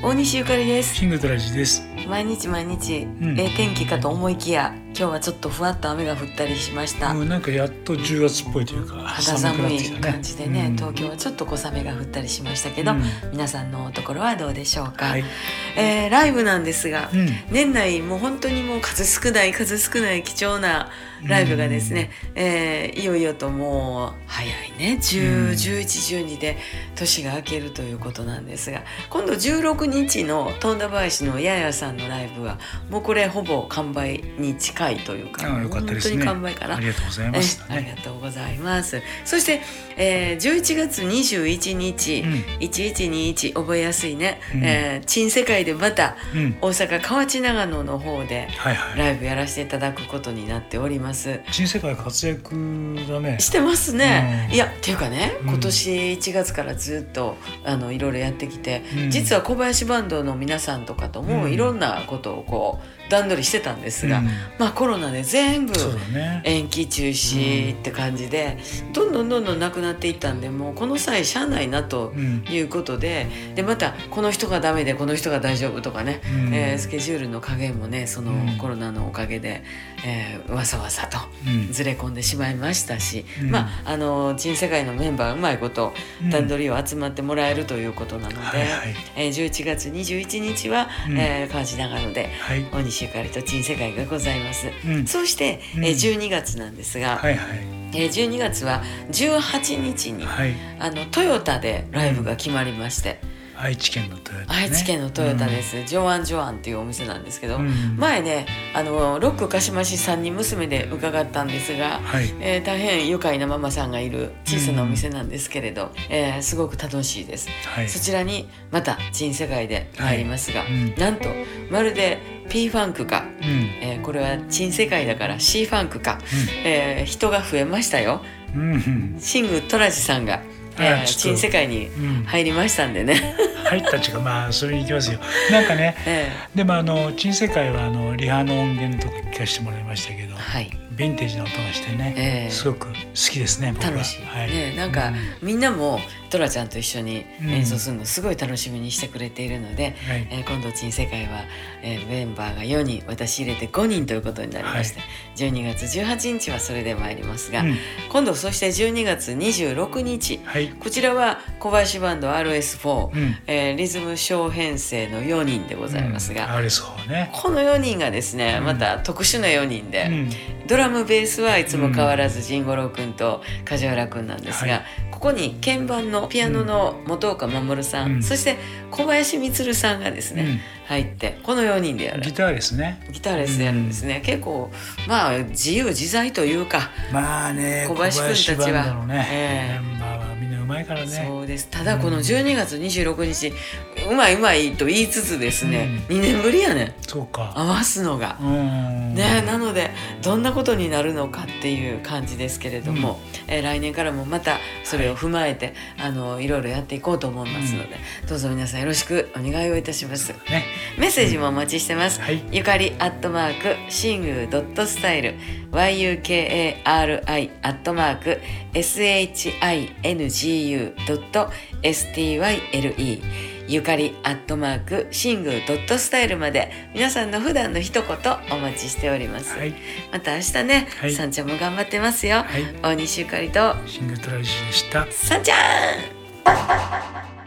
大西ゆかりですシングルトラジです。毎日毎日、んええ天気かと思いきや今日はちょっとふわっと雨が降ったりしました、もうなんかやっと10月っぽいというか肌寒い感じでね、うん。東京はちょっと小雨が降ったりしましたけど、うん。皆さんのところはどうでしょうか、はい。えーライブなんですが、うん。年内もう本当にもう数少ない数少ない貴重なライブがですね、えーいよいよともう早いね。10、うん。11、12で年が明けるということなんですが今度16日の富田林のややさんのライブはもうこれほぼ完売に近いというかああよかったですね。本当に完売かなありがとうございます。えありがとうございます。そして、えー、11月21日、うん1121覚えやすいね、うんえー珍世界でまたうん。大阪河内長野の方ではいはい。ライブやらせていただくことになっております。新世界活躍だね。してますね、うんいやっていうかねうん今年1月からずっとあのいろいろやってきて、うん実は小林バンドの皆さんとかともうんいろんなことをこう段取りしてたんですが、うんまあコロナで全部。延期中止って感じで、どんどんどんどんなくなっていったんでもうこの際しゃあないなとうん。いうことででまたこの人がダメでこの人が大丈夫とかね、うんえースケジュールの加減もねそのうんコロナのおかげで、えーわさわさとうんずれ込んでしまいましたし、うんまああの珍世界のメンバーうまいことうん段取りを集まってもらえるということなので、はいはいえー11月21日は、うんえー河内長野ではい。大西ゆかりと珍世界がございます。うん。そして、うんえー12月なんですが、はいはい。えー12月は18日に、はい。あのトヨタでライブが決まりまして、愛知県のトヨタ、ね。愛知県のトヨタで。す、ジョアン・ジョアンっていうお店なんですけど、うん前ねあのロック鹿島市三人娘で伺ったんですが、はい。えー大変愉快なママさんがいる小さなお店なんですけれど、えーすごく楽しいです、はい。そちらにまた新世界で入りますが、はいうんなんとまるで P ファンクか、うん。えーこれは新世界だから C ファンクか、えー人が増えましたようん。うん。シングトラジさんが、えーあちょっと。新世界にうん。入りましたんでね、入ったちがまあそれに行きますよ。なんかね。えでもあの新世界はあのリハの音源とか聞かせてもらいましたけどー、はい。ヴィンテージの音がしてね、ええ。すごく好きですね僕は。楽しい、はい、ねなんか、みんなもトラちゃんと一緒にうん。演奏するのすごい楽しみにしてくれているので、はい。えー今度新世界は、えーメンバーが4人私入れて5人ということになりまして、12月18日はそれで参りますが、うん。今度そして12月26日はい。こちらは小林バンド RS4、うん。えーリズム小編成の4人でございますが、うん、あれそうね、この4人がですねうん。また特殊な4人で、うんドラムベースはいつも変わらず仁五郎君と梶原君なんですが、はいここに鍵盤のピアノの本岡守さん、うん。そして小林充さんがですね、入ってこの4人でやるうんギターですね。ギターレスでやるんですね、結構まあ自由自在というか、まあね小林君たちは。ね、ええ。メンバーはまいからね。そうです。ただこの12月26日、うまいうまいと言いつつですね、う2年ぶりやね。そうか。合わすのが。うん。ね、なのでどんなことになるのかっていう感じですけれども、えー来年からもまたそれを踏まえて、あのいろいろやっていこうと思いますので、どうぞ皆さんよろしくお願いをいたします。ね。メッセージもお待ちしてます、はい。ゆかりアットマークシングドットスタイル YUKARI アットマーク SHINGU ドット STYLE ゆかりアットマークシングドットスタイルまで皆さんの普段の一言お待ちしております、はい。また明日ね、はい。さんちゃんも頑張ってますよ、はい。大西ゆかりと。シングルトラジでした。さんちゃん